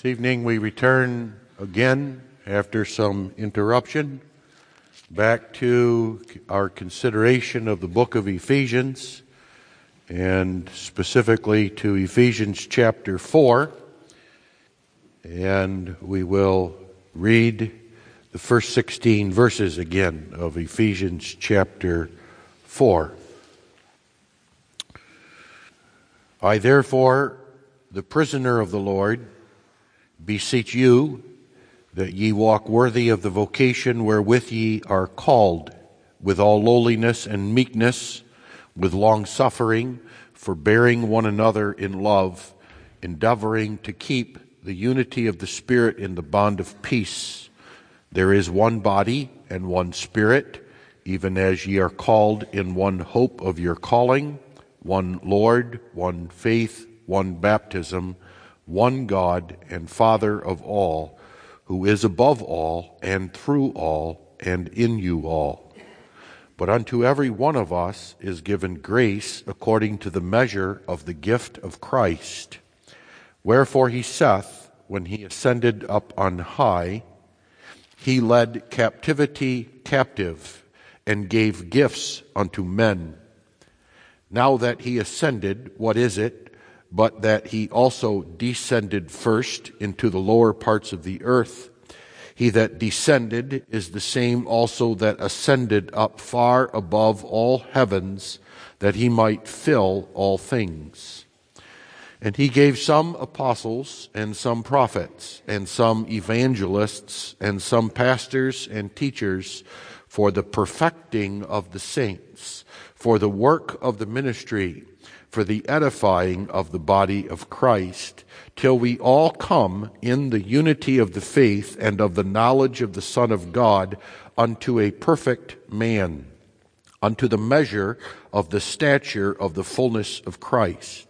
This evening we return again after some interruption back to our consideration of the book of Ephesians and specifically to Ephesians chapter 4. And we will read the first 16 verses again of Ephesians chapter 4. I therefore, the prisoner of the Lord, beseech you that ye walk worthy of the vocation wherewith ye are called, with all lowliness and meekness, with long suffering, forbearing one another in love, endeavoring to keep the unity of the Spirit in the bond of peace. There is one body and one Spirit, even as ye are called in one hope of your calling, one Lord, one faith, one baptism one God and Father of all, who is above all and through all and in you all. But unto every one of us is given grace according to the measure of the gift of Christ. Wherefore he saith, when he ascended up on high, he led captivity captive and gave gifts unto men. Now that he ascended, what is it? But that he also descended first into the lower parts of the earth. He that descended is the same also that ascended up far above all heavens, that he might fill all things. And he gave some apostles, and some prophets, and some evangelists, and some pastors and teachers for the perfecting of the saints, for the work of the ministry for the edifying of the body of Christ, till we all come in the unity of the faith and of the knowledge of the Son of God unto a perfect man, unto the measure of the stature of the fullness of Christ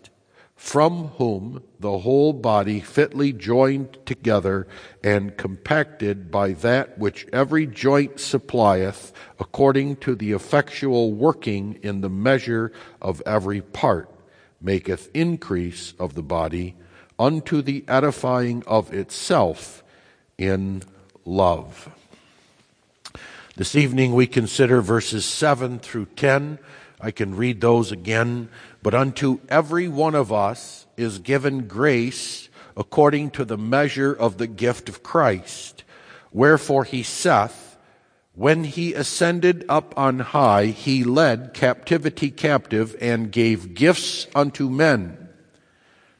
from whom the whole body fitly joined together and compacted by that which every joint supplieth, according to the effectual working in the measure of every part, maketh increase of the body unto the edifying of itself in love. This evening we consider verses 7 through 10. I can read those again. But unto every one of us is given grace according to the measure of the gift of Christ. Wherefore he saith, When he ascended up on high, he led captivity captive and gave gifts unto men.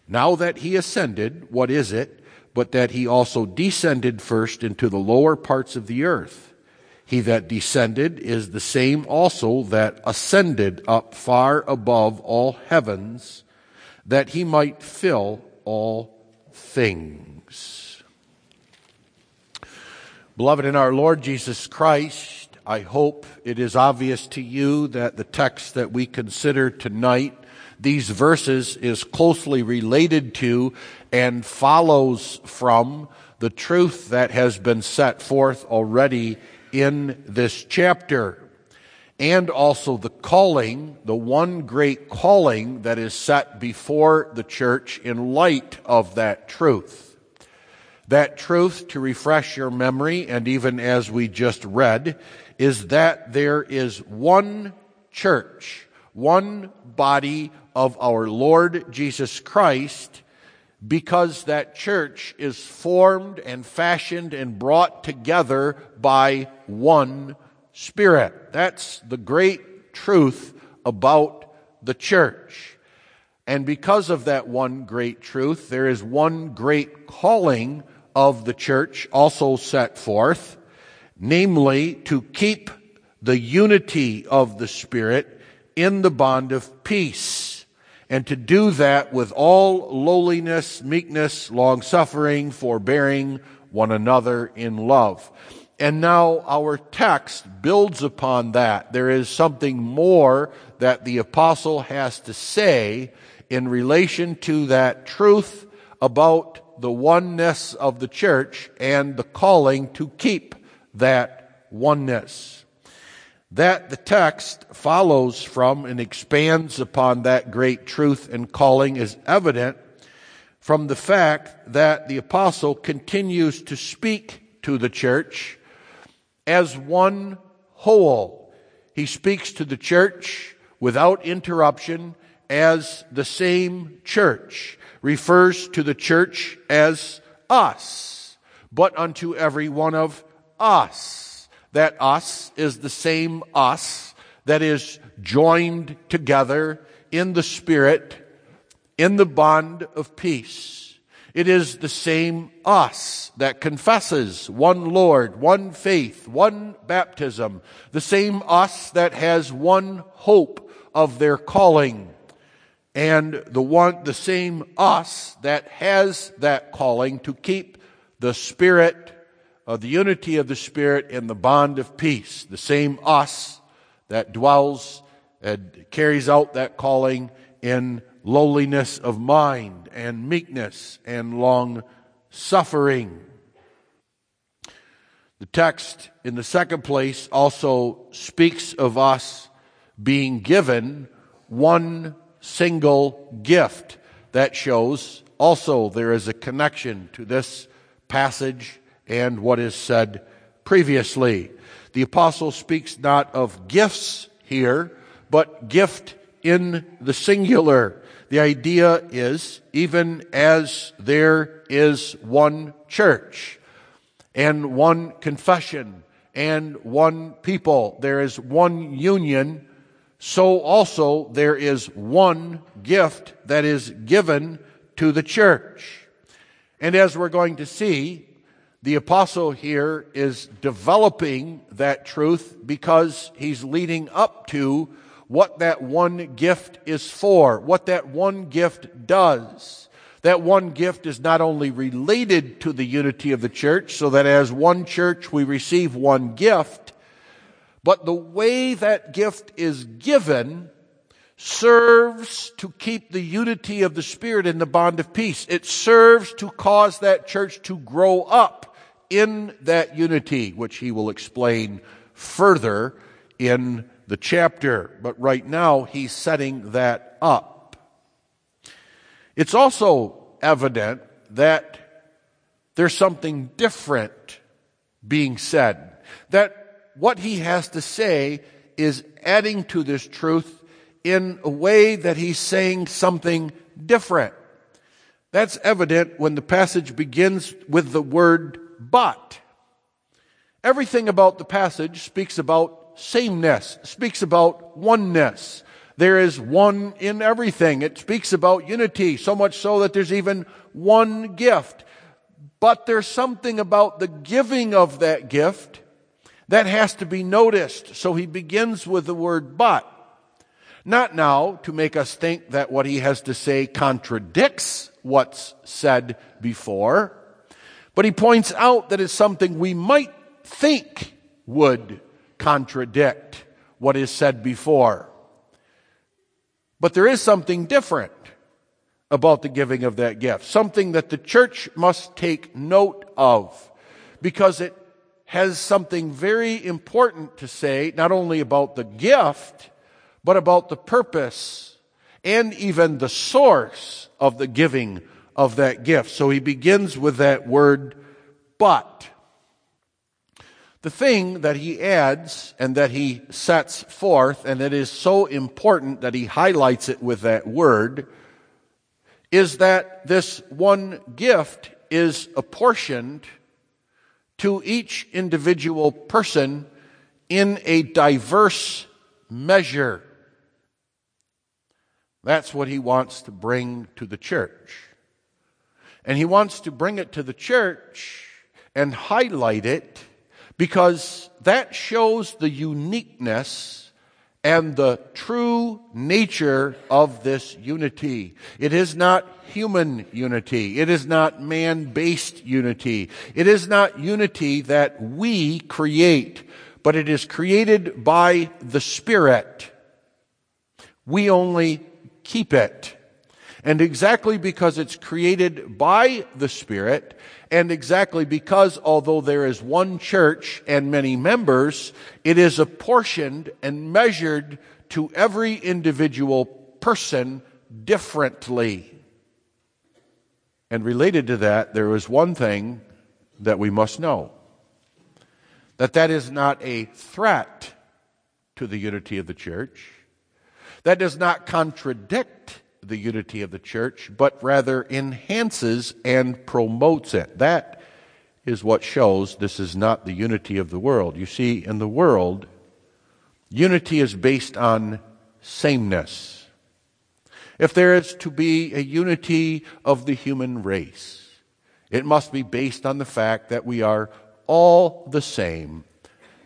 Now that he ascended, what is it? But that he also descended first into the lower parts of the earth. He that descended is the same also that ascended up far above all heavens, that he might fill all things. Beloved in our Lord Jesus Christ, I hope it is obvious to you that the text that we consider tonight, these verses, is closely related to and follows from the truth that has been set forth already in this chapter. And also the calling, the one great calling that is set before the church in light of that truth. That truth, to refresh your memory, and even as we just read, is that there is one church, one body of our Lord Jesus Christ, because that church is formed and fashioned and brought together by one Spirit. That's the great truth about the church. And because of that one great truth, there is one great calling of the church also set forth, namely to keep the unity of the Spirit in the bond of peace and to do that with all lowliness, meekness, long suffering, forbearing one another in love. And now our text builds upon that. There is something more that the apostle has to say in relation to that truth about the oneness of the church and the calling to keep that oneness. That the text follows from and expands upon that great truth and calling is evident from the fact that the apostle continues to speak to the church as one whole. He speaks to the church without interruption as the same church, refers to the church as us, but unto every one of us. That us is the same us that is joined together in the Spirit, in the bond of peace. It is the same us that confesses one Lord, one faith, one baptism. The same us that has one hope of their calling. And the one, the same us that has that calling to keep the Spirit, of the unity of the Spirit in the bond of peace. The same us that dwells and carries out that calling in lowliness of mind and meekness and long suffering. The text in the second place also speaks of us being given one single gift. That shows also there is a connection to this passage and what is said previously. The apostle speaks not of gifts here, but gift in the singular. The idea is, even as there is one church and one confession and one people, there is one union, so also there is one gift that is given to the church. And as we're going to see, the apostle here is developing that truth because he's leading up to what that one gift is for, what that one gift does. That one gift is not only related to the unity of the church, so that as one church we receive one gift, but the way that gift is given serves to keep the unity of the Spirit in the bond of peace. It serves to cause that church to grow up in that unity, which he will explain further in the chapter, but right now he's setting that up. It's also evident that there's something different being said. That what he has to say is adding to this truth in a way that he's saying something different. That's evident when the passage begins with the word but. Everything about the passage speaks about sameness, speaks about oneness. There is one in everything. It speaks about unity, so much so that there's even one gift. But there's something about the giving of that gift that has to be noticed. So he begins with the word but. Not now to make us think that what he has to say contradicts what's said before, but he points out that it's something we might think would contradict what is said before. But there is something different about the giving of that gift, something that the church must take note of because it has something very important to say, not only about the gift, but about the purpose and even the source of the giving of that gift. So he begins with that word, but. The thing that he adds and that he sets forth, and it is so important that he highlights it with that word, is that this one gift is apportioned to each individual person in a diverse measure. That's what he wants to bring to the church. And he wants to bring it to the church and highlight it because that shows the uniqueness and the true nature of this unity. It is not human unity. It is not man-based unity. It is not unity that we create, but it is created by the Spirit. We only keep it. And exactly because it's created by the Spirit, and exactly because although there is one church and many members, it is apportioned and measured to every individual person differently. And related to that, there is one thing that we must know. That that is not a threat to the unity of the church. That does not contradict the unity of the church, but rather enhances and promotes it. That is what shows this is not the unity of the world. You see, in the world, unity is based on sameness. If there is to be a unity of the human race, it must be based on the fact that we are all the same.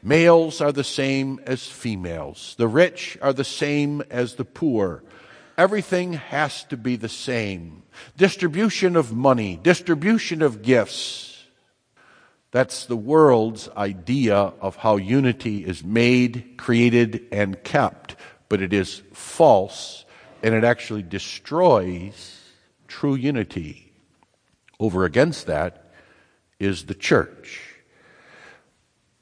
Males are the same as females. The rich are the same as the poor. Everything has to be the same. Distribution of money, distribution of gifts. That's the world's idea of how unity is made, created, and kept. But it is false, and it actually destroys true unity. Over against that is the church.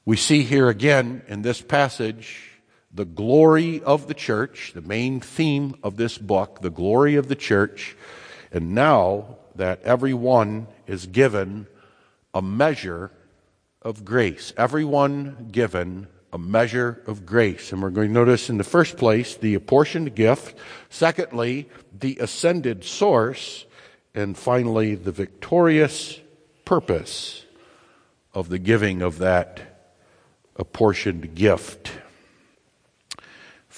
We see here again in this passage the glory of the church, the main theme of this book, the glory of the church. And now that everyone is given a measure of grace, everyone given a measure of grace. And we're going to notice in the first place the apportioned gift, secondly, the ascended source, and finally, the victorious purpose of the giving of that apportioned gift.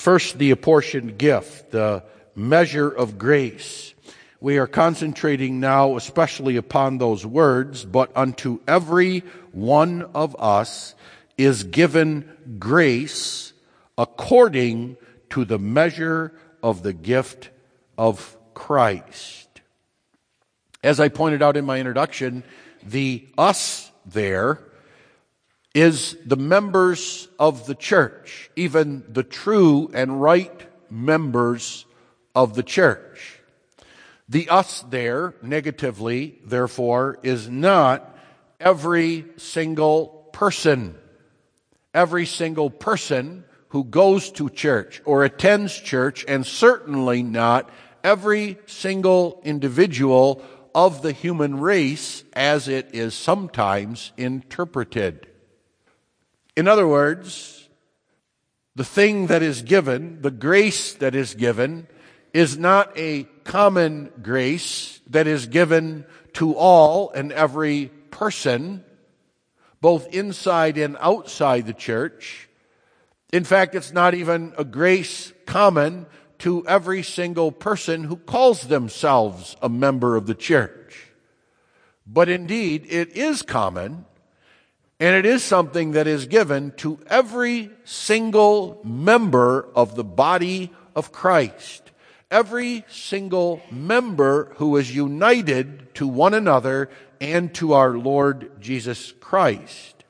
First, the apportioned gift, the measure of grace. We are concentrating now especially upon those words, but unto every one of us is given grace according to the measure of the gift of Christ. As I pointed out in my introduction, the us there is the members of the church, even the true and right members of the church. The us there, negatively, therefore, is not every single person. Every single person who goes to church or attends church, and certainly not every single individual of the human race as it is sometimes interpreted. In other words, the thing that is given, the grace that is given, is not a common grace that is given to all and every person, both inside and outside the church. In fact, it's not even a grace common to every single person who calls themselves a member of the church. But indeed, it is common and it is something that is given to every single member of the body of Christ. Every single member who is united to one another and to our Lord Jesus Christ.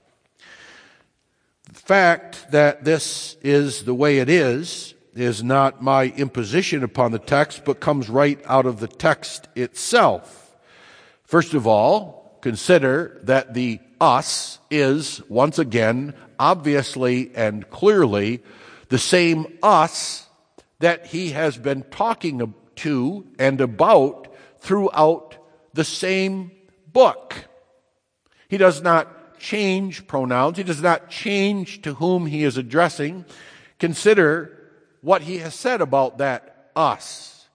The fact that this is the way it is is not my imposition upon the text, but comes right out of the text itself. First of all, consider that the us is, once again, obviously and clearly the same us that he has been talking to and about throughout the same book. He does not change pronouns. He does not change to whom he is addressing. Consider what he has said about that us.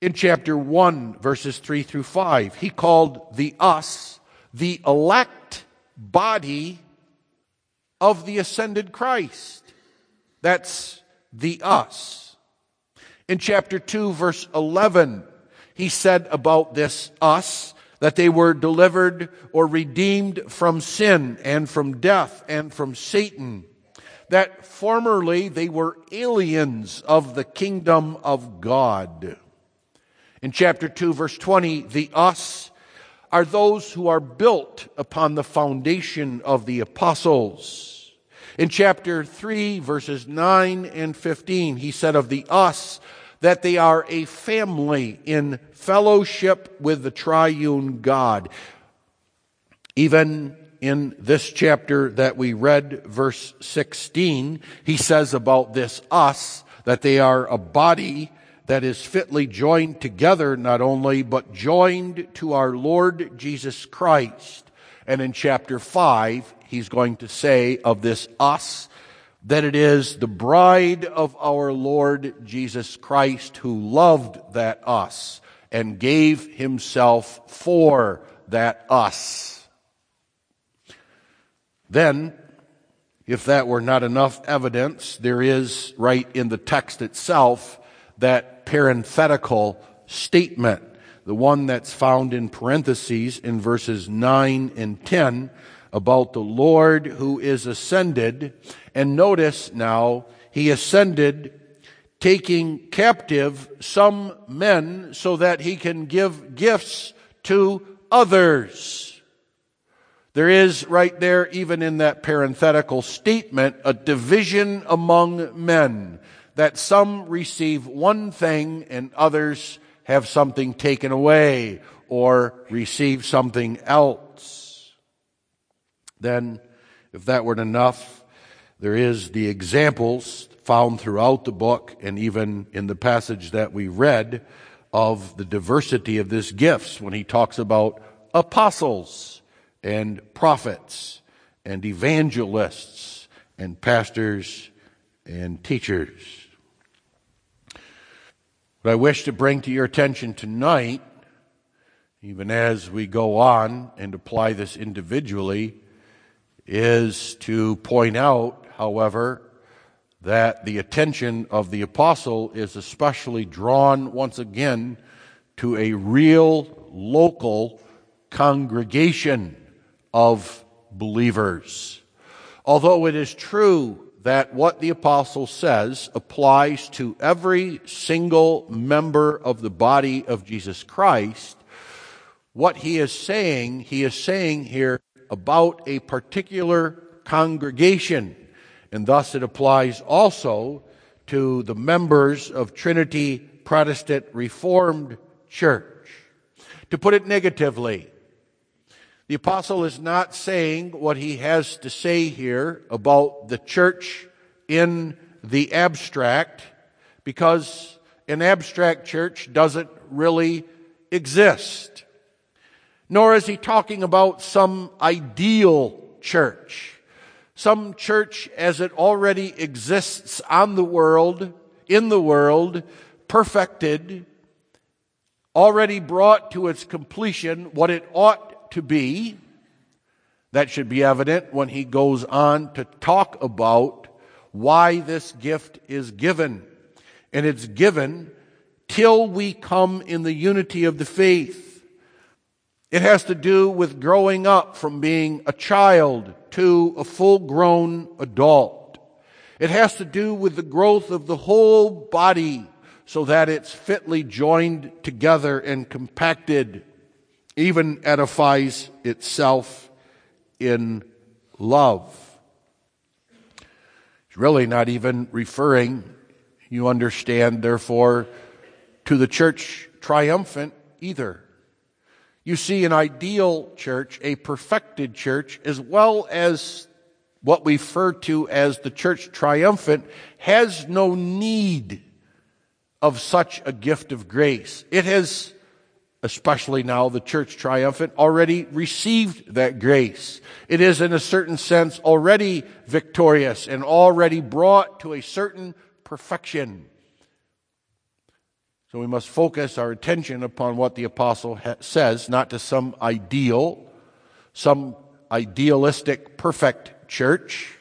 In chapter 1, verses 3 through 5, he called the us the elect body of the ascended Christ. That's the us. In chapter 2, verse 11, he said about this us that they were delivered or redeemed from sin and from death and from Satan. that formerly they were aliens of the kingdom of God. In chapter 2, verse 20, the us are those who are built upon the foundation of the apostles. In chapter 3, verses 9 and 15, he said of the us that they are a family in fellowship with the triune God. Even in this chapter that we read, verse 16, he says about this us that they are a body that is fitly joined together, not only, but joined to our Lord Jesus Christ. And in chapter 5, he's going to say of this us that it is the bride of our Lord Jesus Christ who loved that us and gave himself for that us. Then, if that were not enough evidence, there is right in the text itself that parenthetical statement, the one that's found in parentheses in verses 9 and 10 about the Lord who is ascended. And notice now, he ascended taking captive some men so that he can give gifts to others. There is right there, even in that parenthetical statement, a division among men that some receive one thing and others have something taken away or receive something else. Then, if that weren't enough, there is the examples found throughout the book and even in the passage that we read of the diversity of this gifts when he talks about apostles and prophets and evangelists and pastors and teachers. What I wish to bring to your attention tonight, even as we go on and apply this individually, is to point out, however, that the attention of the apostle is especially drawn once again to a real local congregation of believers. Although it is true that what the apostle says applies to every single member of the body of Jesus Christ. What he is saying, he is saying here about a particular congregation. And thus it applies also to the members of Trinity Protestant Reformed Church. To put it negatively, the apostle is not saying what he has to say here about the church in the abstract because an abstract church doesn't really exist. Nor is he talking about some ideal church. Some church as it already exists on the world, in the world, perfected, already brought to its completion what it to be. That should be evident when he goes on to talk about why this gift is given. And it's given till we come in the unity of the faith. It has to do with growing up from being a child to a full grown adult. It has to do with the growth of the whole body so that it's fitly joined together and compacted even edifies itself in love. It's really not even referring, you understand, therefore, to the church triumphant either. You see, an ideal church, a perfected church, as well as what we refer to as the church triumphant, has no need of such a gift of grace. It has especially now the church triumphant, already received that grace. It is in a certain sense already victorious and already brought to a certain perfection. So we must focus our attention upon what the apostle ha- says, not to some ideal, some idealistic perfect church,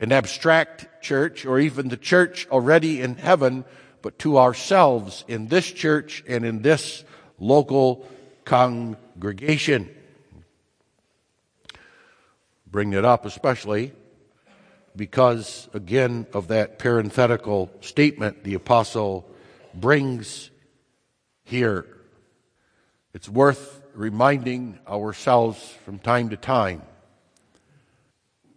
an abstract church, or even the church already in heaven, but to ourselves in this church and in this local congregation. Bring it up especially because, again, of that parenthetical statement the apostle brings here. It's worth reminding ourselves from time to time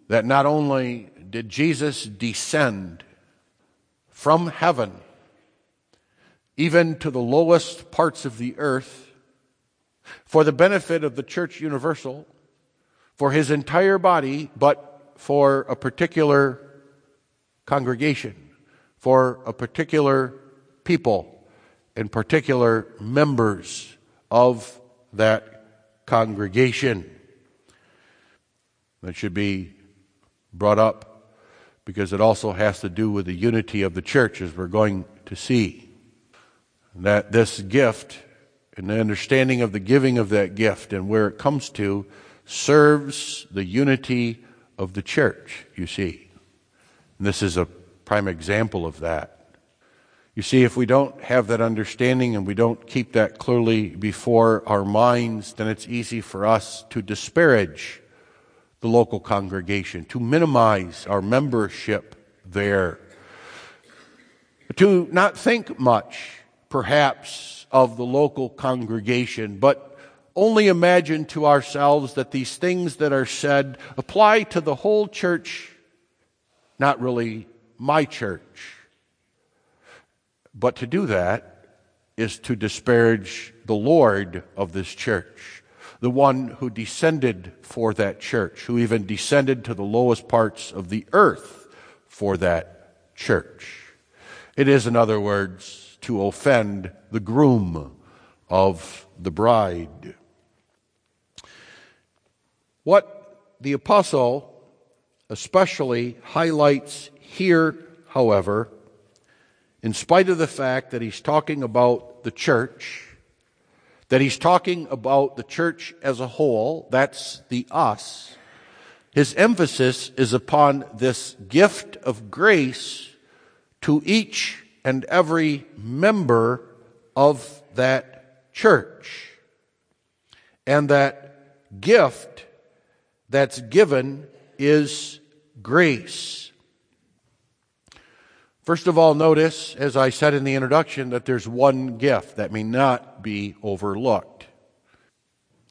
that not only did Jesus descend from heaven, even to the lowest parts of the earth, for the benefit of the church universal, for his entire body, but for a particular congregation, for a particular people, and particular members of that congregation. That should be brought up because it also has to do with the unity of the church, as we're going to see. That this gift and the understanding of the giving of that gift and where it comes to serves the unity of the church, you see. And this is a prime example of that. You see, if we don't have that understanding and we don't keep that clearly before our minds, then it's easy for us to disparage the local congregation, to minimize our membership there, to not think much, perhaps, of the local congregation, but only imagine to ourselves that these things that are said apply to the whole church, not really my church. But to do that is to disparage the Lord of this church the one who descended for that church, who even descended to the lowest parts of the earth for that church. It is, in other words, to offend the groom of the bride. What the apostle especially highlights here, however, in spite of the fact that he's talking about the church, that he's talking about the church as a whole, that's the us. His emphasis is upon this gift of grace to each and every member of that church. And that gift that's given is grace. First of all, notice, as I said in the introduction, that there's one gift that may not be overlooked.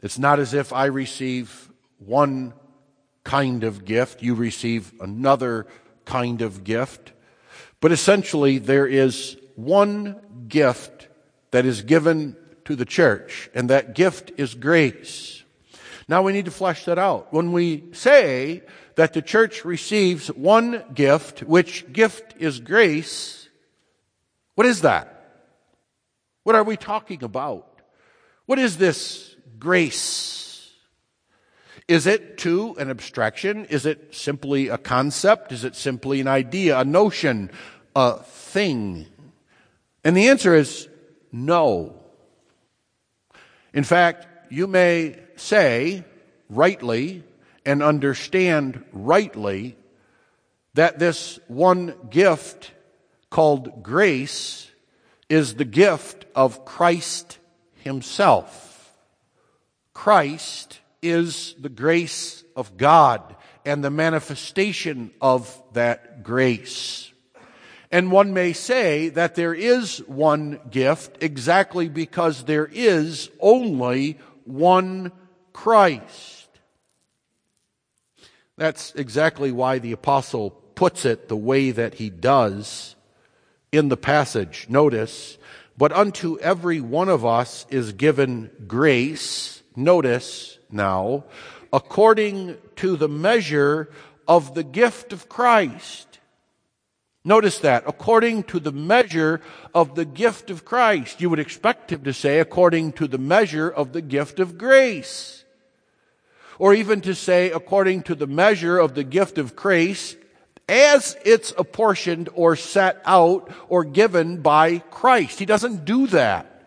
It's not as if I receive one kind of gift, you receive another kind of gift, but essentially there is one gift that is given to the church, and that gift is grace. Now we need to flesh that out. When we say that the church receives one gift, which gift is grace. What is that? What are we talking about? What is this grace? Is it too an abstraction? Is it simply a concept? Is it simply an idea, a notion, a thing? And the answer is no. In fact, you may say, rightly, and understand rightly that this one gift called grace is the gift of Christ Himself. Christ is the grace of God and the manifestation of that grace. And one may say that there is one gift exactly because there is only one Christ. That's exactly why the apostle puts it the way that he does in the passage. Notice, but unto every one of us is given grace, notice now, according to the measure of the gift of Christ. Notice that, according to the measure of the gift of Christ. You would expect him to say, according to the measure of the gift of grace or even to say according to the measure of the gift of grace as it's apportioned or set out or given by Christ. He doesn't do that.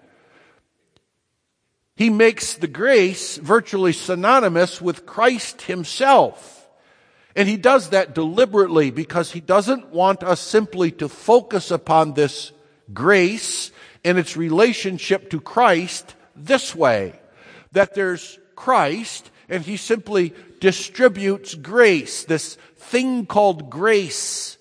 He makes the grace virtually synonymous with Christ himself. And he does that deliberately because he doesn't want us simply to focus upon this grace and its relationship to Christ this way. That there's Christ and he simply distributes grace, this thing called grace.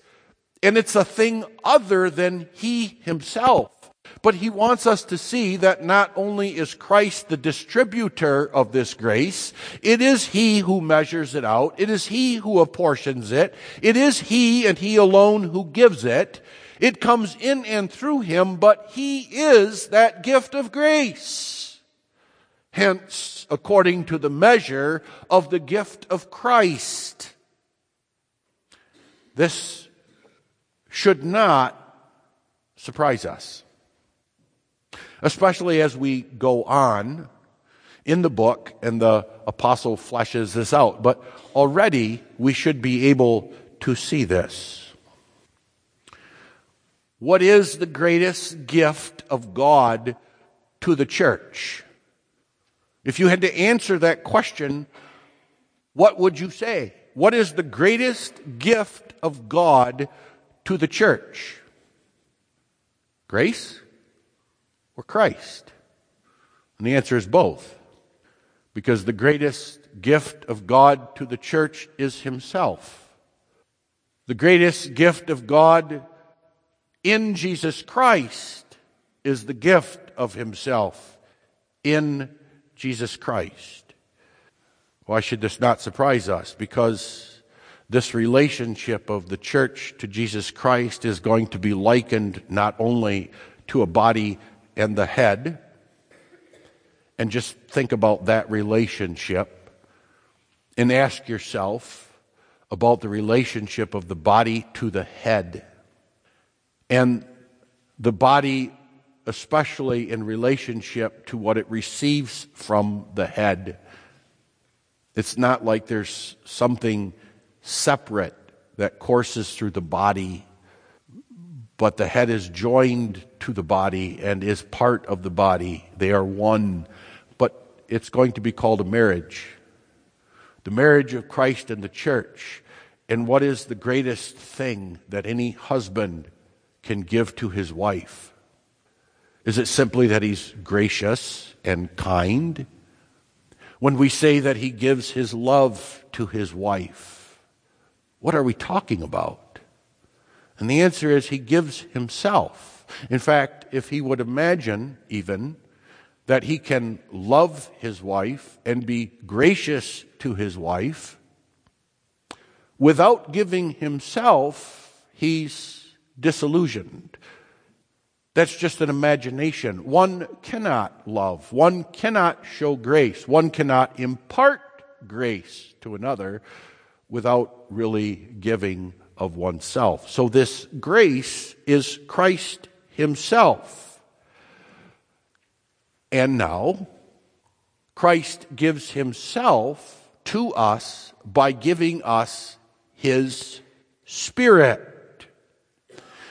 And it's a thing other than He Himself. But He wants us to see that not only is Christ the distributor of this grace, it is He who measures it out. It is He who apportions it. It is He and He alone who gives it. It comes in and through Him, but He is that gift of grace. Hence, according to the measure of the gift of Christ. This should not surprise us especially as we go on in the book and the apostle fleshes this out. But already we should be able to see this. What is the greatest gift of God to the church? If you had to answer that question, what would you say? What is the greatest gift of God to the church? Grace? Or Christ? And the answer is both. Because the greatest gift of God to the church is Himself. The greatest gift of God in Jesus Christ is the gift of Himself in Jesus Christ. Why should this not surprise us? Because this relationship of the church to Jesus Christ is going to be likened not only to a body and the head, and just think about that relationship and ask yourself about the relationship of the body to the head. And the body, especially in relationship to what it receives from the head. It's not like there's something separate that courses through the body but the head is joined to the body and is part of the body. They are one. But it's going to be called a marriage. The marriage of Christ and the church. And what is the greatest thing that any husband can give to his wife? Is it simply that he's gracious and kind? When we say that he gives his love to his wife, what are we talking about? And the answer is he gives himself. In fact, if he would imagine even that he can love his wife and be gracious to his wife without giving himself, he's disillusioned. That's just an imagination. One cannot love. One cannot show grace. One cannot impart grace to another without really giving of oneself. So this grace is Christ Himself. And now, Christ gives Himself to us by giving us His Spirit.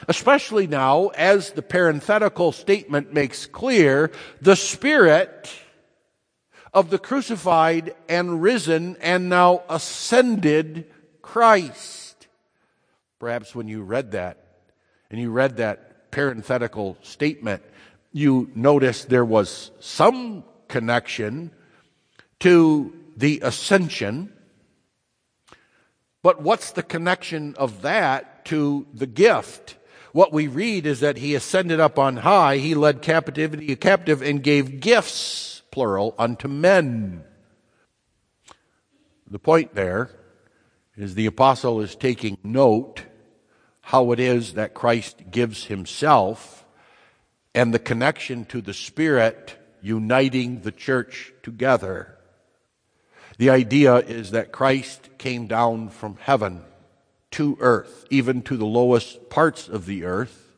Especially now, as the parenthetical statement makes clear, the Spirit of the crucified and risen and now ascended Christ. Perhaps when you read that, and you read that parenthetical statement, you notice there was some connection to the ascension. But what's the connection of that to the gift? What we read is that he ascended up on high, he led captivity captive and gave gifts, plural, unto men. The point there is the apostle is taking note how it is that Christ gives himself and the connection to the Spirit uniting the church together. The idea is that Christ came down from heaven to earth, even to the lowest parts of the earth.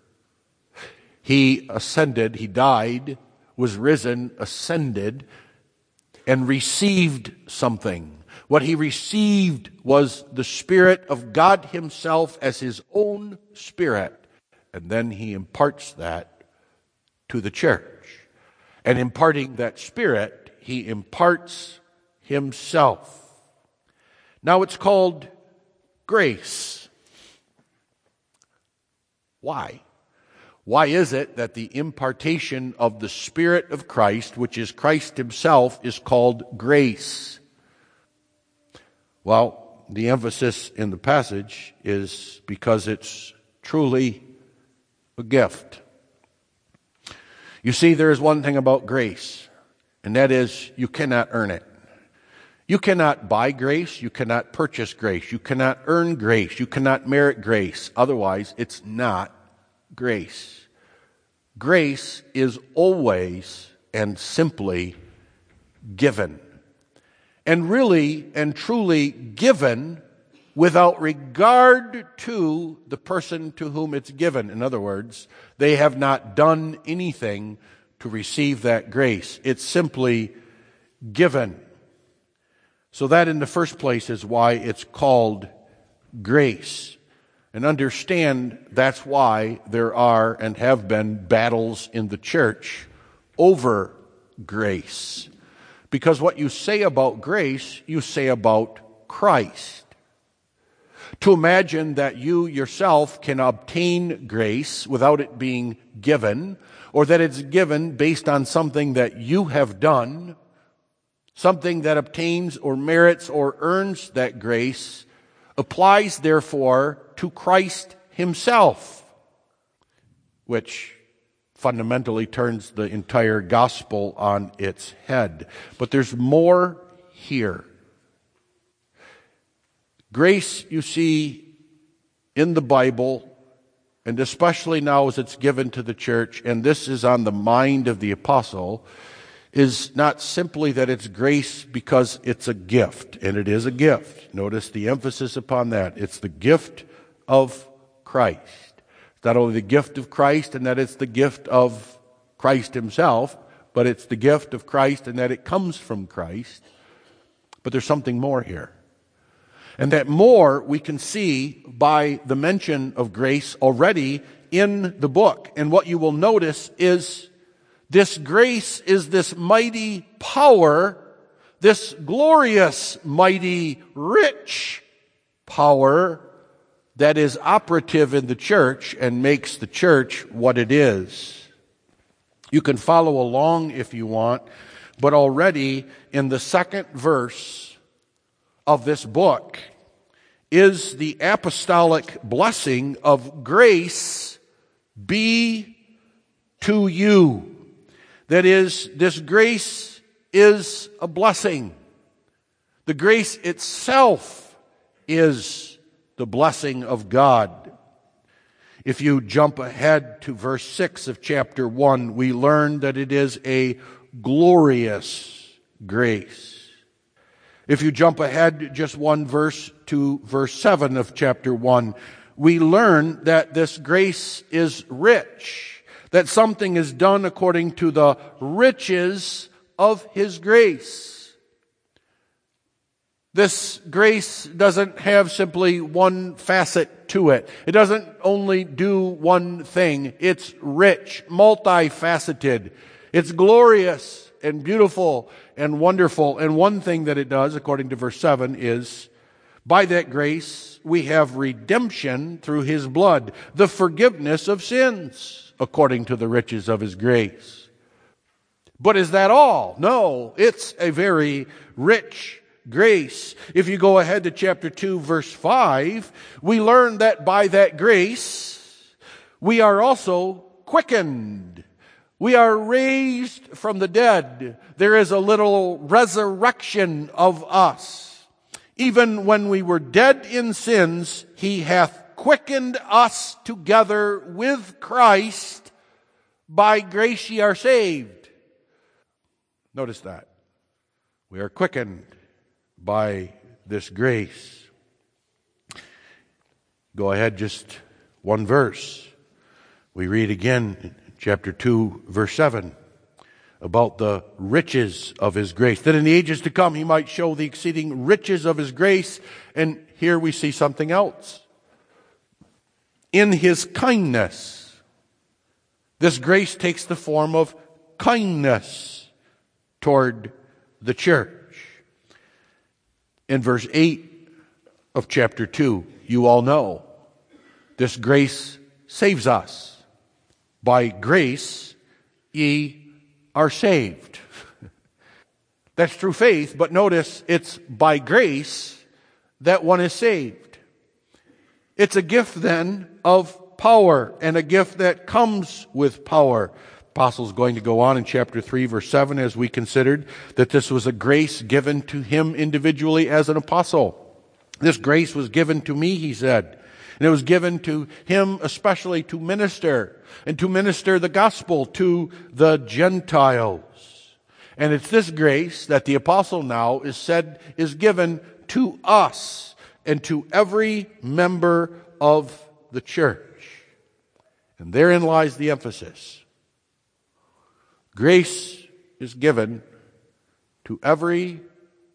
He ascended, he died, was risen, ascended, and received something what he received was the Spirit of God Himself as His own Spirit. And then He imparts that to the church. And imparting that Spirit, He imparts Himself. Now it's called grace. Why? Why is it that the impartation of the Spirit of Christ, which is Christ Himself, is called grace? Well, the emphasis in the passage is because it's truly a gift. You see, there is one thing about grace, and that is you cannot earn it. You cannot buy grace. You cannot purchase grace. You cannot earn grace. You cannot merit grace. Otherwise, it's not grace. Grace is always and simply given. And really and truly given without regard to the person to whom it's given. In other words, they have not done anything to receive that grace. It's simply given. So that in the first place is why it's called grace. And understand that's why there are and have been battles in the church over grace. Because what you say about grace, you say about Christ. To imagine that you yourself can obtain grace without it being given, or that it's given based on something that you have done, something that obtains or merits or earns that grace, applies therefore to Christ himself, which fundamentally turns the entire gospel on its head. But there's more here. Grace, you see, in the Bible, and especially now as it's given to the church, and this is on the mind of the apostle, is not simply that it's grace because it's a gift, and it is a gift. Notice the emphasis upon that. It's the gift of Christ. Not only the gift of Christ and that it's the gift of Christ himself, but it's the gift of Christ and that it comes from Christ. But there's something more here. And that more we can see by the mention of grace already in the book. And what you will notice is this grace is this mighty power, this glorious, mighty, rich power that is operative in the church and makes the church what it is. You can follow along if you want, but already in the second verse of this book is the apostolic blessing of grace be to you. That is, this grace is a blessing. The grace itself is the blessing of God. If you jump ahead to verse 6 of chapter 1, we learn that it is a glorious grace. If you jump ahead just one verse to verse 7 of chapter 1, we learn that this grace is rich, that something is done according to the riches of His grace. This grace doesn't have simply one facet to it. It doesn't only do one thing. It's rich, multifaceted. It's glorious and beautiful and wonderful. And one thing that it does, according to verse 7, is by that grace we have redemption through his blood, the forgiveness of sins, according to the riches of his grace. But is that all? No, it's a very rich grace. If you go ahead to chapter 2, verse 5, we learn that by that grace, we are also quickened. We are raised from the dead. There is a little resurrection of us. Even when we were dead in sins, he hath quickened us together with Christ. By grace ye are saved. Notice that. We are quickened by this grace. Go ahead, just one verse. We read again, chapter 2, verse 7, about the riches of his grace. That in the ages to come he might show the exceeding riches of his grace. And here we see something else. In his kindness, this grace takes the form of kindness toward the church in verse 8 of chapter 2, you all know this grace saves us. By grace ye are saved. That's true faith, but notice it's by grace that one is saved. It's a gift then of power and a gift that comes with power. Apostle's going to go on in chapter 3 verse 7 as we considered that this was a grace given to him individually as an apostle. This grace was given to me, he said. And it was given to him especially to minister and to minister the gospel to the Gentiles. And it's this grace that the apostle now is said is given to us and to every member of the church. And therein lies the emphasis. Grace is given to every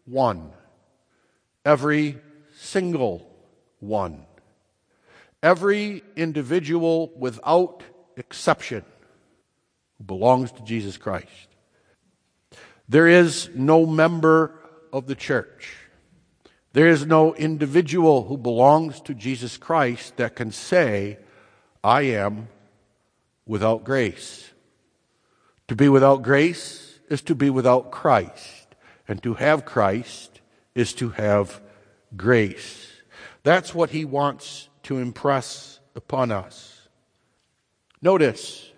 one, every single one, every individual without exception who belongs to Jesus Christ. There is no member of the church. There is no individual who belongs to Jesus Christ that can say, I am without grace. To be without grace is to be without Christ. And to have Christ is to have grace. That's what he wants to impress upon us. Notice,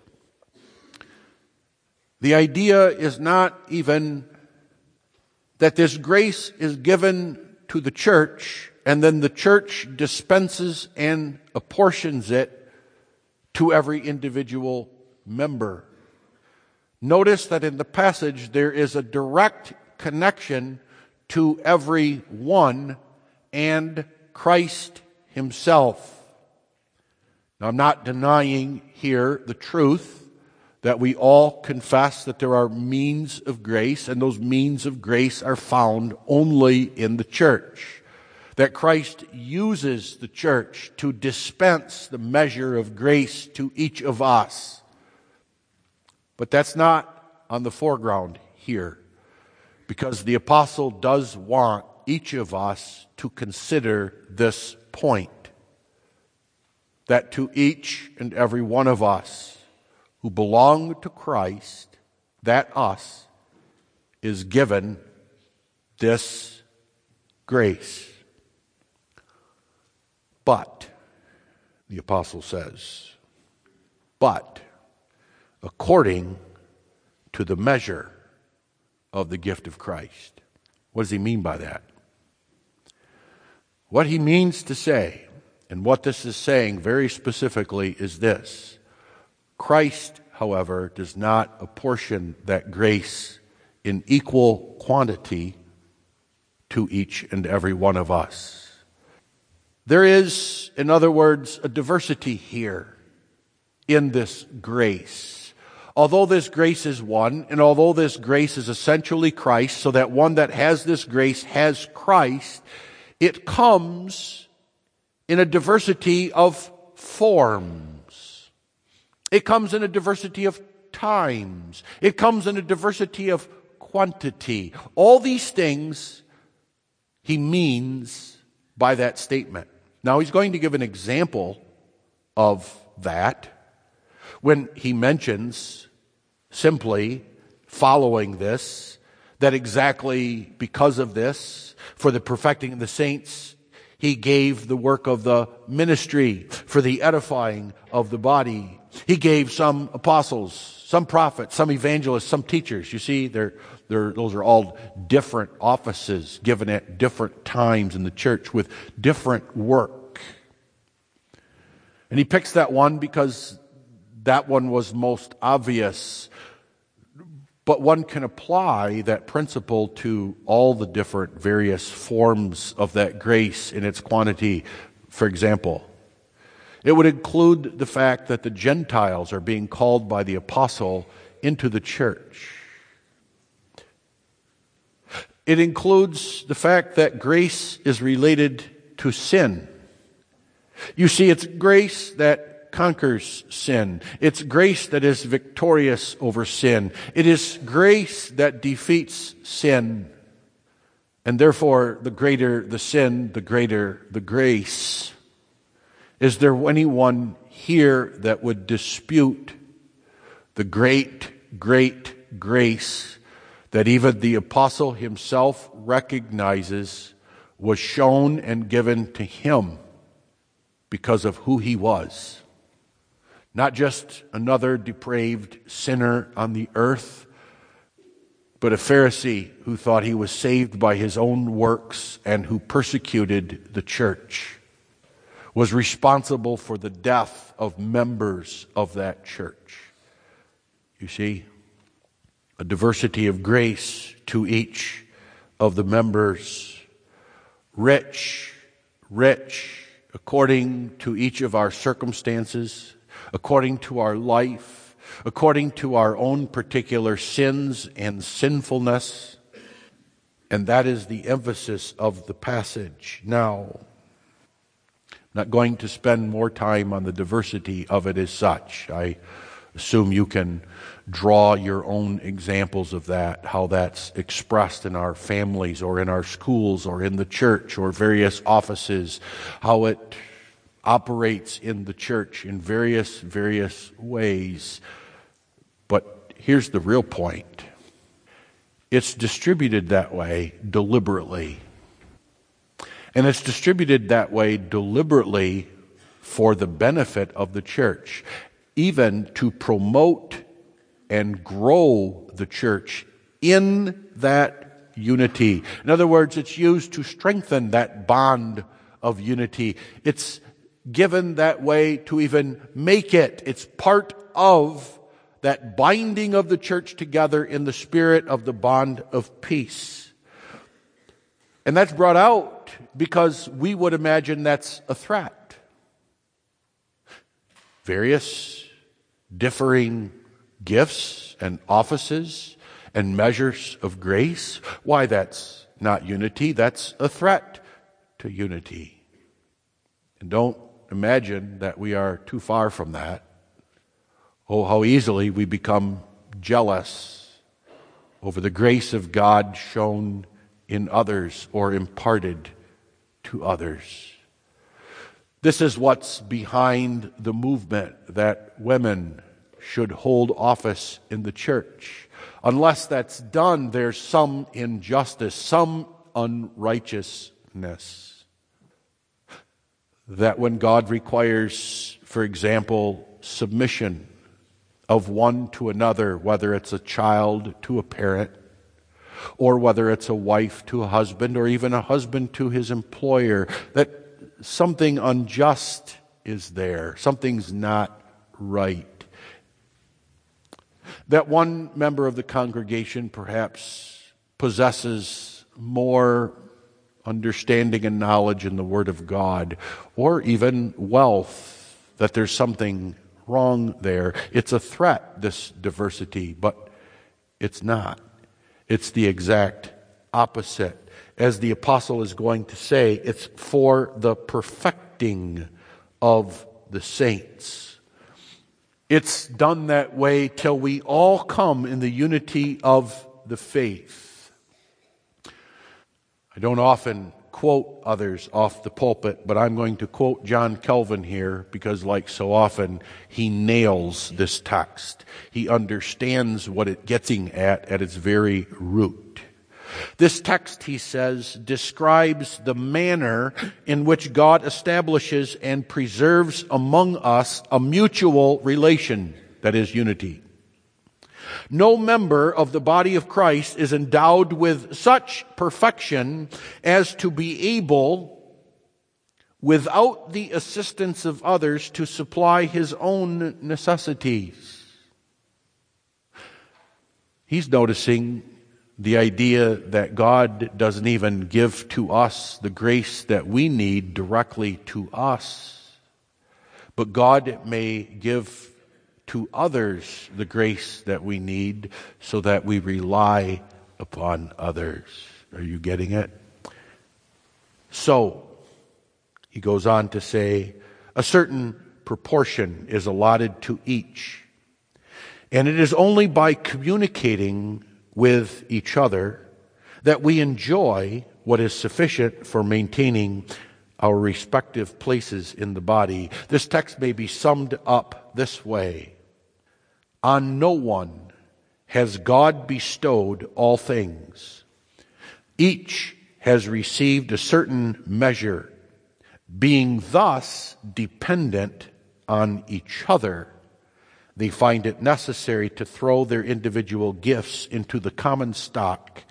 the idea is not even that this grace is given to the church and then the church dispenses and apportions it to every individual member. Notice that in the passage there is a direct connection to every one and Christ himself. Now I'm not denying here the truth that we all confess that there are means of grace, and those means of grace are found only in the church. That Christ uses the church to dispense the measure of grace to each of us. But that's not on the foreground here, because the apostle does want each of us to consider this point. That to each and every one of us, who belong to Christ, that us, is given this grace. But, the apostle says, but according to the measure of the gift of Christ. What does he mean by that? What he means to say, and what this is saying very specifically, is this Christ, however, does not apportion that grace in equal quantity to each and every one of us. There is, in other words, a diversity here in this grace. Although this grace is one, and although this grace is essentially Christ, so that one that has this grace has Christ, it comes in a diversity of forms. It comes in a diversity of times. It comes in a diversity of quantity. All these things he means by that statement. Now he's going to give an example of that when he mentions simply following this, that exactly because of this, for the perfecting of the saints, he gave the work of the ministry for the edifying of the body. He gave some apostles, some prophets, some evangelists, some teachers. You see, they're, they're, those are all different offices given at different times in the church with different work. And he picks that one because that one was most obvious. But one can apply that principle to all the different various forms of that grace in its quantity. For example, it would include the fact that the Gentiles are being called by the apostle into the church. It includes the fact that grace is related to sin. You see, it's grace that conquers sin. It's grace that is victorious over sin. It is grace that defeats sin. And therefore, the greater the sin, the greater the grace. Is there anyone here that would dispute the great, great grace that even the apostle himself recognizes was shown and given to him because of who he was. Not just another depraved sinner on the earth, but a Pharisee who thought he was saved by his own works and who persecuted the church, was responsible for the death of members of that church. You see, a diversity of grace to each of the members, rich, rich, according to each of our circumstances, according to our life, according to our own particular sins and sinfulness. And that is the emphasis of the passage. Now, I'm not going to spend more time on the diversity of it as such. I assume you can draw your own examples of that, how that's expressed in our families or in our schools or in the church or various offices, how it operates in the church in various, various ways. But here's the real point it's distributed that way deliberately. And it's distributed that way deliberately for the benefit of the church, even to promote and grow the church in that unity. In other words, it's used to strengthen that bond of unity. It's given that way to even make it. It's part of that binding of the church together in the spirit of the bond of peace. And that's brought out because we would imagine that's a threat. Various differing gifts and offices and measures of grace. Why, that's not unity, that's a threat to unity. And don't imagine that we are too far from that. Oh, how easily we become jealous over the grace of God shown in others or imparted to others. This is what's behind the movement that women should hold office in the church. Unless that's done, there's some injustice, some unrighteousness. That when God requires, for example, submission of one to another, whether it's a child to a parent, or whether it's a wife to a husband, or even a husband to his employer, that something unjust is there, something's not right. That one member of the congregation perhaps possesses more understanding and knowledge in the Word of God, or even wealth, that there's something wrong there. It's a threat, this diversity, but it's not. It's the exact opposite. As the apostle is going to say, it's for the perfecting of the saints. It's done that way till we all come in the unity of the faith. I don't often quote others off the pulpit, but I'm going to quote John Calvin here because, like so often, he nails this text. He understands what it getting at at its very root. This text, he says, describes the manner in which God establishes and preserves among us a mutual relation, that is, unity. No member of the body of Christ is endowed with such perfection as to be able, without the assistance of others, to supply his own necessities. He's noticing the idea that God doesn't even give to us the grace that we need directly to us, but God may give to others the grace that we need so that we rely upon others. Are you getting it? So, he goes on to say, a certain proportion is allotted to each. And it is only by communicating with each other, that we enjoy what is sufficient for maintaining our respective places in the body. This text may be summed up this way On no one has God bestowed all things. Each has received a certain measure, being thus dependent on each other. They find it necessary to throw their individual gifts into the common stock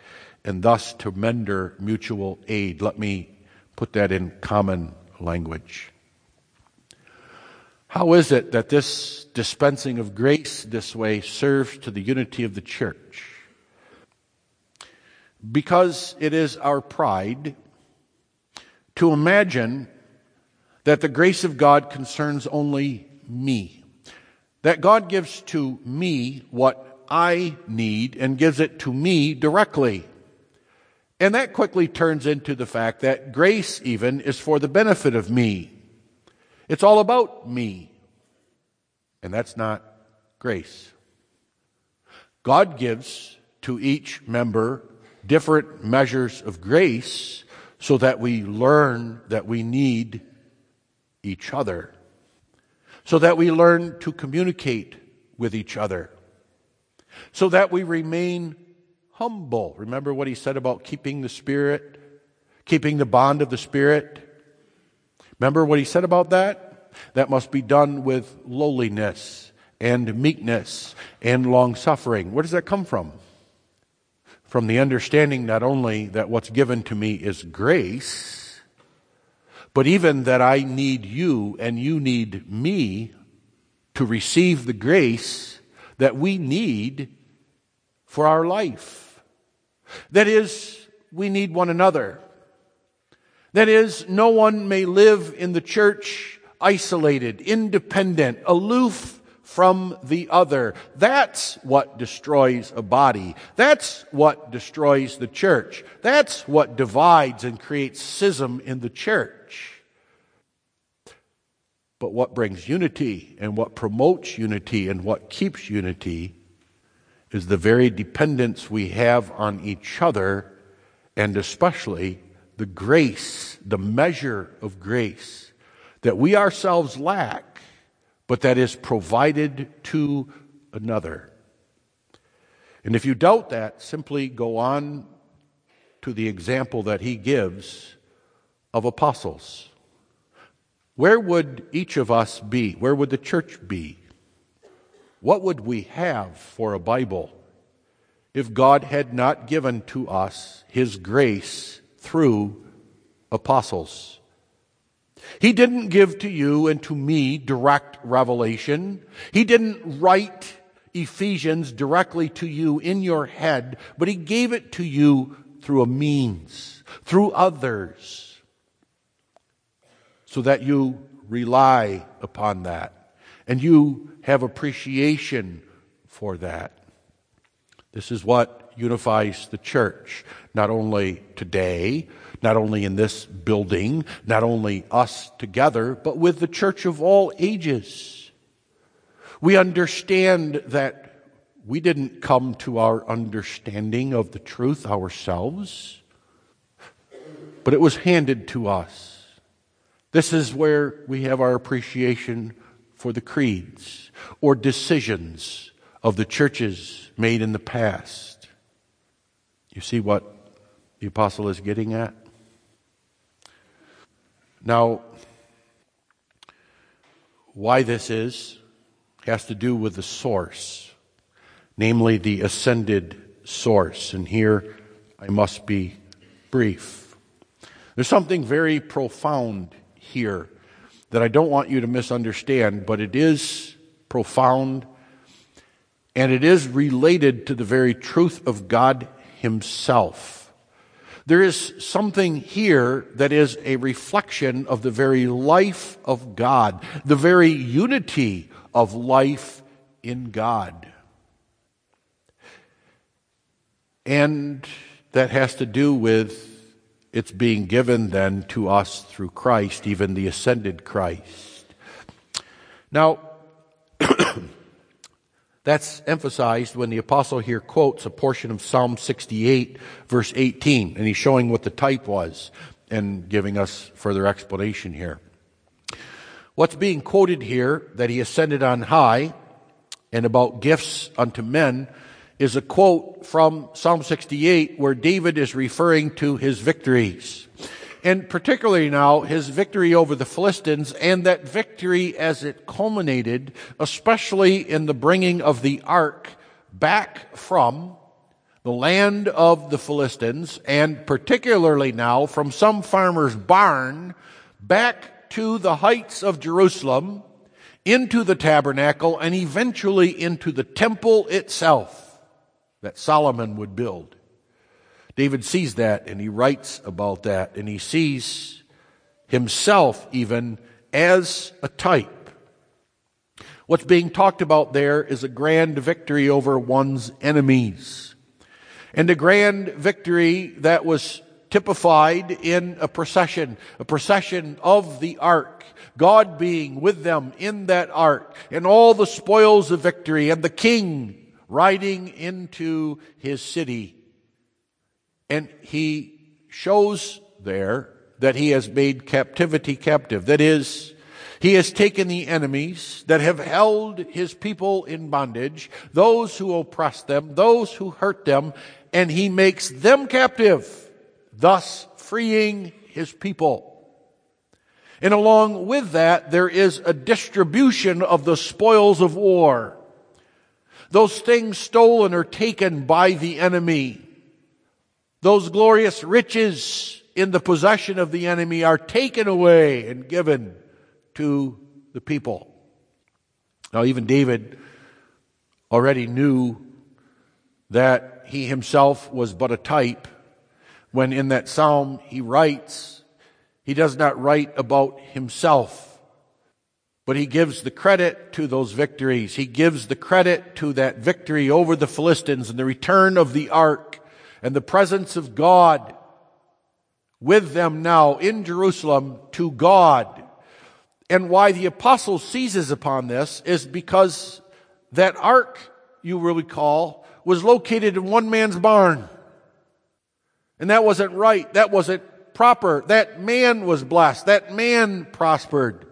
and thus to render mutual aid. Let me put that in common language. How is it that this dispensing of grace this way serves to the unity of the church? Because it is our pride to imagine that the grace of God concerns only me. That God gives to me what I need and gives it to me directly. And that quickly turns into the fact that grace, even, is for the benefit of me. It's all about me. And that's not grace. God gives to each member different measures of grace so that we learn that we need each other, so that we learn to communicate with each other, so that we remain humble. Remember what he said about keeping the Spirit, keeping the bond of the Spirit? Remember what he said about that? That must be done with lowliness and meekness and long suffering. Where does that come from? From the understanding not only that what's given to me is grace, but even that I need you and you need me to receive the grace that we need for our life. That is, we need one another. That is, no one may live in the church isolated, independent, aloof from the other. That's what destroys a body. That's what destroys the church. That's what divides and creates schism in the church. But what brings unity and what promotes unity and what keeps unity is the very dependence we have on each other and especially the grace, the measure of grace that we ourselves lack but that is provided to another. And if you doubt that, simply go on to the example that he gives of apostles. Where would each of us be? Where would the church be? What would we have for a Bible if God had not given to us his grace through apostles? He didn't give to you and to me direct revelation. He didn't write Ephesians directly to you in your head, but He gave it to you through a means, through others, so that you rely upon that and you have appreciation for that. This is what unifies the church, not only today, not only in this building, not only us together, but with the church of all ages. We understand that we didn't come to our understanding of the truth ourselves, but it was handed to us. This is where we have our appreciation for the creeds or decisions of the churches made in the past. You see what the apostle is getting at? Now, why this is has to do with the source, namely the ascended source. And here I must be brief. There's something very profound here that I don't want you to misunderstand, but it is profound and it is related to the very truth of God Himself. There is something here that is a reflection of the very life of God, the very unity of life in God. And that has to do with its being given then to us through Christ, even the ascended Christ. Now, That's emphasized when the apostle here quotes a portion of Psalm 68, verse 18, and he's showing what the type was and giving us further explanation here. What's being quoted here, that he ascended on high, and about gifts unto men, is a quote from Psalm 68 where David is referring to his victories. And particularly now, his victory over the Philistines and that victory as it culminated, especially in the bringing of the ark back from the land of the Philistines and particularly now from some farmer's barn back to the heights of Jerusalem, into the tabernacle, and eventually into the temple itself that Solomon would build. David sees that and he writes about that and he sees himself even as a type. What's being talked about there is a grand victory over one's enemies. And a grand victory that was typified in a procession, a procession of the ark. God being with them in that ark and all the spoils of victory and the king riding into his city. And he shows there that he has made captivity captive. That is, he has taken the enemies that have held his people in bondage, those who oppress them, those who hurt them, and he makes them captive, thus freeing his people. And along with that, there is a distribution of the spoils of war. Those things stolen or taken by the enemy, those glorious riches in the possession of the enemy are taken away and given to the people. Now, even David already knew that he himself was but a type when in that psalm he writes, he does not write about himself but he gives the credit to those victories. He gives the credit to that victory over the Philistines and the return of the ark and the presence of God with them now in Jerusalem to God. And why the apostle seizes upon this is because that ark, you will recall, was located in one man's barn. And that wasn't right. That wasn't proper. That man was blessed. That man prospered.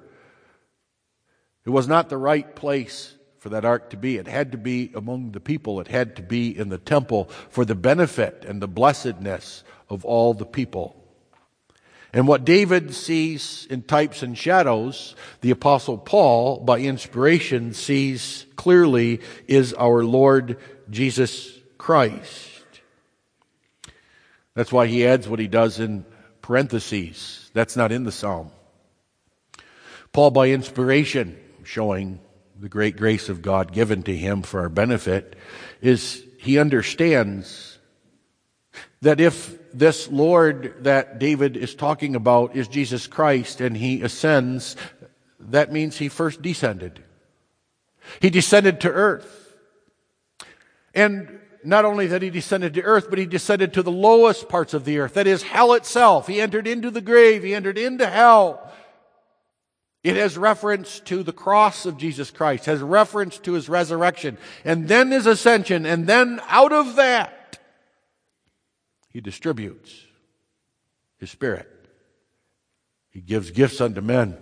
It was not the right place for that ark to be. It had to be among the people. It had to be in the temple for the benefit and the blessedness of all the people. And what David sees in types and shadows, the apostle Paul, by inspiration, sees clearly is our Lord Jesus Christ. That's why he adds what he does in parentheses. That's not in the psalm. Paul, by inspiration, showing the great grace of God given to him for our benefit, is he understands that if this Lord that David is talking about is Jesus Christ and he ascends, that means he first descended. He descended to earth. And not only that he descended to earth, but he descended to the lowest parts of the earth. That is hell itself. He entered into the grave. He entered into hell. It has reference to the cross of Jesus Christ, has reference to his resurrection, and then his ascension, and then out of that, he distributes his spirit. He gives gifts unto men.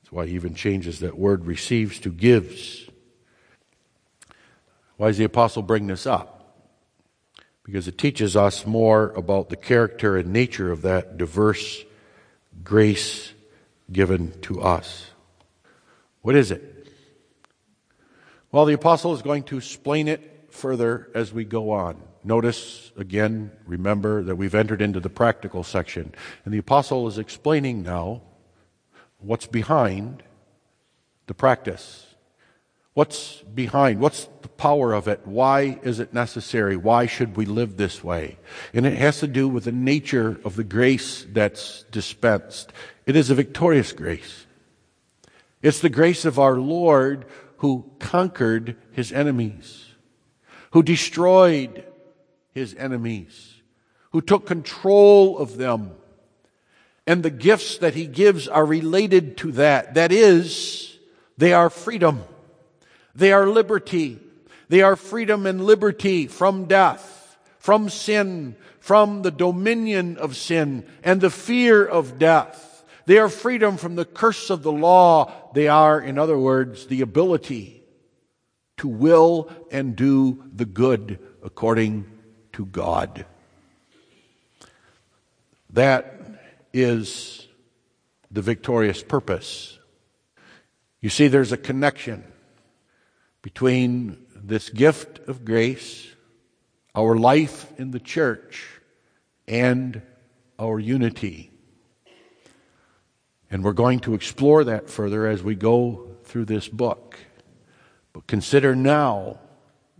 That's why he even changes that word receives to gives. Why does the apostle bring this up? Because it teaches us more about the character and nature of that diverse grace given to us. What is it? Well, the apostle is going to explain it further as we go on. Notice again, remember that we've entered into the practical section. And the apostle is explaining now what's behind the practice. What's behind? What's the power of it? Why is it necessary? Why should we live this way? And it has to do with the nature of the grace that's dispensed. It is a victorious grace. It's the grace of our Lord who conquered his enemies, who destroyed his enemies, who took control of them. And the gifts that he gives are related to that. That is, they are freedom. They are liberty. They are freedom and liberty from death, from sin, from the dominion of sin and the fear of death. They are freedom from the curse of the law. They are, in other words, the ability to will and do the good according to God. That is the victorious purpose. You see, there's a connection between this gift of grace, our life in the church, and our unity. And we're going to explore that further as we go through this book. But consider now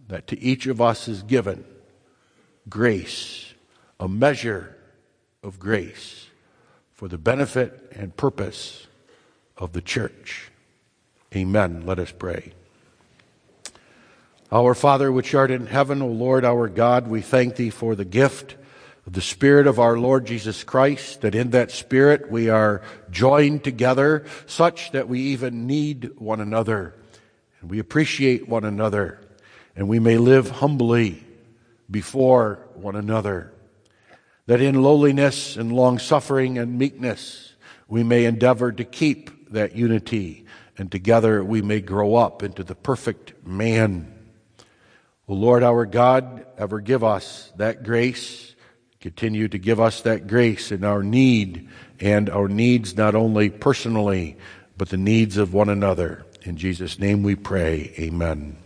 that to each of us is given grace, a measure of grace for the benefit and purpose of the church. Amen. Let us pray. Our Father, which art in heaven, O Lord our God, we thank thee for the gift of the Spirit of our Lord Jesus Christ, that in that Spirit we are joined together such that we even need one another and we appreciate one another and we may live humbly before one another. That in lowliness and long suffering and meekness we may endeavor to keep that unity and together we may grow up into the perfect man O Lord our God, ever give us that grace. Continue to give us that grace in our need and our needs not only personally, but the needs of one another. In Jesus' name we pray. Amen.